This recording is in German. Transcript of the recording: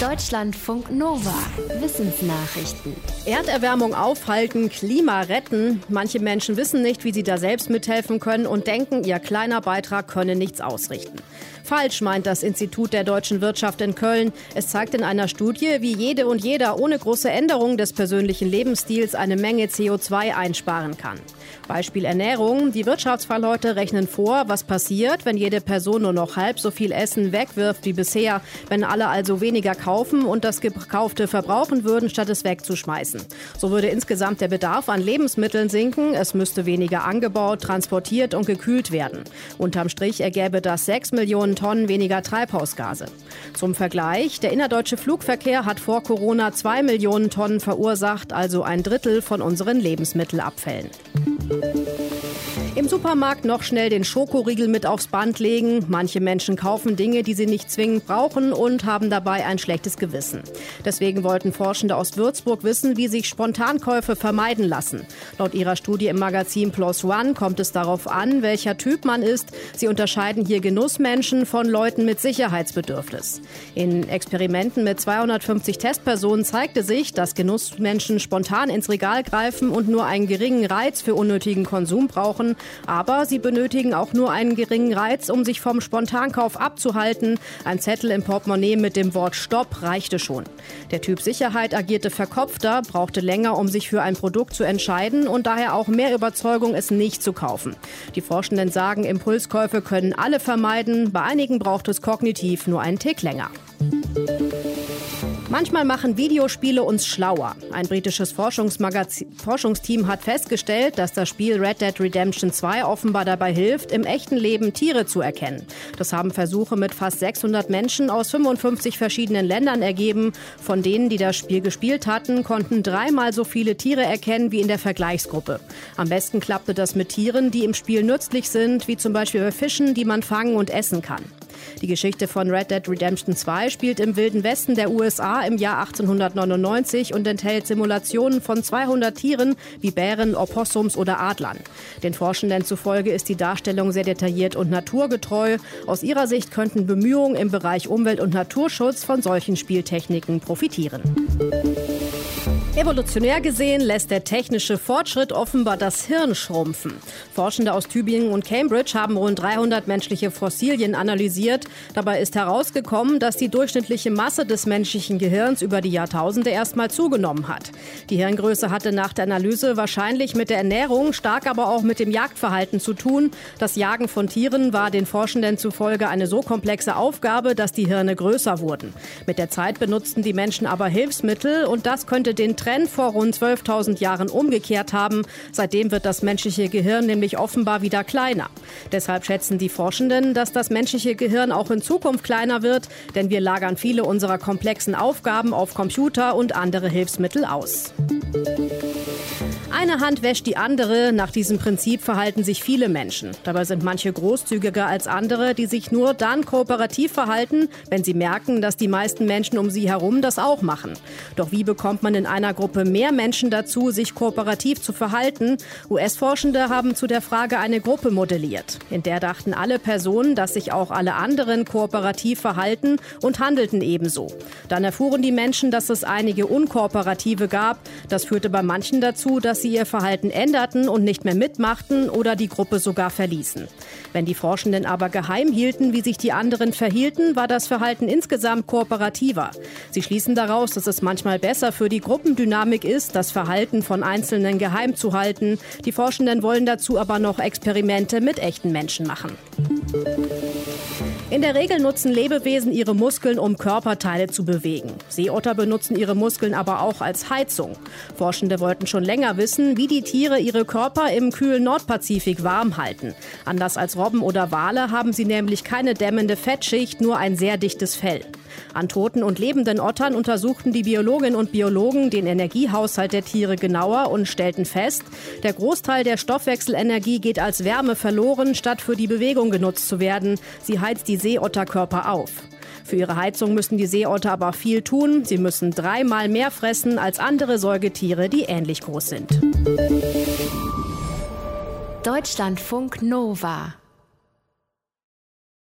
Deutschlandfunk Nova. Wissensnachrichten. Erderwärmung aufhalten, Klima retten. Manche Menschen wissen nicht, wie sie da selbst mithelfen können und denken, ihr kleiner Beitrag könne nichts ausrichten. Falsch meint das Institut der deutschen Wirtschaft in Köln. Es zeigt in einer Studie, wie jede und jeder ohne große Änderung des persönlichen Lebensstils eine Menge CO2 einsparen kann. Beispiel Ernährung. Die Wirtschaftsfachleute rechnen vor, was passiert, wenn jede Person nur noch halb so viel Essen wegwirft wie bisher, wenn alle also weniger kaufen und das Gekaufte verbrauchen würden, statt es wegzuschmeißen. So würde insgesamt der Bedarf an Lebensmitteln sinken, es müsste weniger angebaut, transportiert und gekühlt werden. Unterm Strich ergäbe das 6 Millionen Tonnen weniger Treibhausgase. Zum Vergleich, der innerdeutsche Flugverkehr hat vor Corona 2 Millionen Tonnen verursacht, also ein Drittel von unseren Lebensmittelabfällen. Im Supermarkt noch schnell den Schokoriegel mit aufs Band legen. Manche Menschen kaufen Dinge, die sie nicht zwingend brauchen und haben dabei ein schlechtes Gewissen. Deswegen wollten Forschende aus Würzburg wissen, wie sich Spontankäufe vermeiden lassen. Laut ihrer Studie im Magazin Plus One kommt es darauf an, welcher Typ man ist. Sie unterscheiden hier Genussmenschen von Leuten mit Sicherheitsbedürfnis. In Experimenten mit 250 Testpersonen zeigte sich, dass Genussmenschen spontan ins Regal greifen und nur einen geringen Reiz für unnötigen Konsum brauchen. Aber sie benötigen auch nur einen geringen Reiz, um sich vom Spontankauf abzuhalten. Ein Zettel im Portemonnaie mit dem Wort Stopp reichte schon. Der Typ Sicherheit agierte verkopfter, brauchte länger, um sich für ein Produkt zu entscheiden und daher auch mehr Überzeugung, es nicht zu kaufen. Die Forschenden sagen, Impulskäufe können alle vermeiden. Bei einigen braucht es kognitiv nur einen Tick länger. Manchmal machen Videospiele uns schlauer. Ein britisches Forschungsteam hat festgestellt, dass das Spiel Red Dead Redemption 2 offenbar dabei hilft, im echten Leben Tiere zu erkennen. Das haben Versuche mit fast 600 Menschen aus 55 verschiedenen Ländern ergeben. Von denen, die das Spiel gespielt hatten, konnten dreimal so viele Tiere erkennen wie in der Vergleichsgruppe. Am besten klappte das mit Tieren, die im Spiel nützlich sind, wie zum Beispiel bei Fischen, die man fangen und essen kann. Die Geschichte von Red Dead Redemption 2 spielt im Wilden Westen der USA im Jahr 1899 und enthält Simulationen von 200 Tieren wie Bären, Opossums oder Adlern. Den Forschenden zufolge ist die Darstellung sehr detailliert und naturgetreu. Aus ihrer Sicht könnten Bemühungen im Bereich Umwelt- und Naturschutz von solchen Spieltechniken profitieren. Evolutionär gesehen lässt der technische Fortschritt offenbar das Hirn schrumpfen. Forschende aus Tübingen und Cambridge haben rund 300 menschliche Fossilien analysiert. Dabei ist herausgekommen, dass die durchschnittliche Masse des menschlichen Gehirns über die Jahrtausende erstmal zugenommen hat. Die Hirngröße hatte nach der Analyse wahrscheinlich mit der Ernährung, stark aber auch mit dem Jagdverhalten zu tun. Das Jagen von Tieren war den Forschenden zufolge eine so komplexe Aufgabe, dass die Hirne größer wurden. Mit der Zeit benutzten die Menschen aber Hilfsmittel und das könnte den Trend vor rund 12.000 Jahren umgekehrt haben. Seitdem wird das menschliche Gehirn nämlich offenbar wieder kleiner. Deshalb schätzen die Forschenden, dass das menschliche Gehirn auch in Zukunft kleiner wird, denn wir lagern viele unserer komplexen Aufgaben auf Computer und andere Hilfsmittel aus. Eine Hand wäscht die andere. Nach diesem Prinzip verhalten sich viele Menschen. Dabei sind manche großzügiger als andere, die sich nur dann kooperativ verhalten, wenn sie merken, dass die meisten Menschen um sie herum das auch machen. Doch wie bekommt man in einer Gruppe mehr Menschen dazu, sich kooperativ zu verhalten? US-Forschende haben zu der Frage eine Gruppe modelliert. In der dachten alle Personen, dass sich auch alle anderen kooperativ verhalten und handelten ebenso. Dann erfuhren die Menschen, dass es einige Unkooperative gab. Das führte bei manchen dazu, dass sie ihr Verhalten änderten und nicht mehr mitmachten oder die Gruppe sogar verließen. Wenn die Forschenden aber geheim hielten, wie sich die anderen verhielten, war das Verhalten insgesamt kooperativer. Sie schließen daraus, dass es manchmal besser für die Gruppendynamik ist, das Verhalten von Einzelnen geheim zu halten. Die Forschenden wollen dazu aber noch Experimente mit echten Menschen machen. In der Regel nutzen Lebewesen ihre Muskeln, um Körperteile zu bewegen. Seeotter benutzen ihre Muskeln aber auch als Heizung. Forschende wollten schon länger wissen, wie die Tiere ihre Körper im kühlen Nordpazifik warm halten. Anders als Robben oder Wale haben sie nämlich keine dämmende Fettschicht, nur ein sehr dichtes Fell. An toten und lebenden Ottern untersuchten die Biologinnen und Biologen den Energiehaushalt der Tiere genauer und stellten fest, der Großteil der Stoffwechselenergie geht als Wärme verloren, statt für die Bewegung genutzt zu werden. Sie heizt die Seeotterkörper auf. Für ihre Heizung müssen die Seeotter aber viel tun. Sie müssen dreimal mehr fressen als andere Säugetiere, die ähnlich groß sind. Deutschlandfunk Nova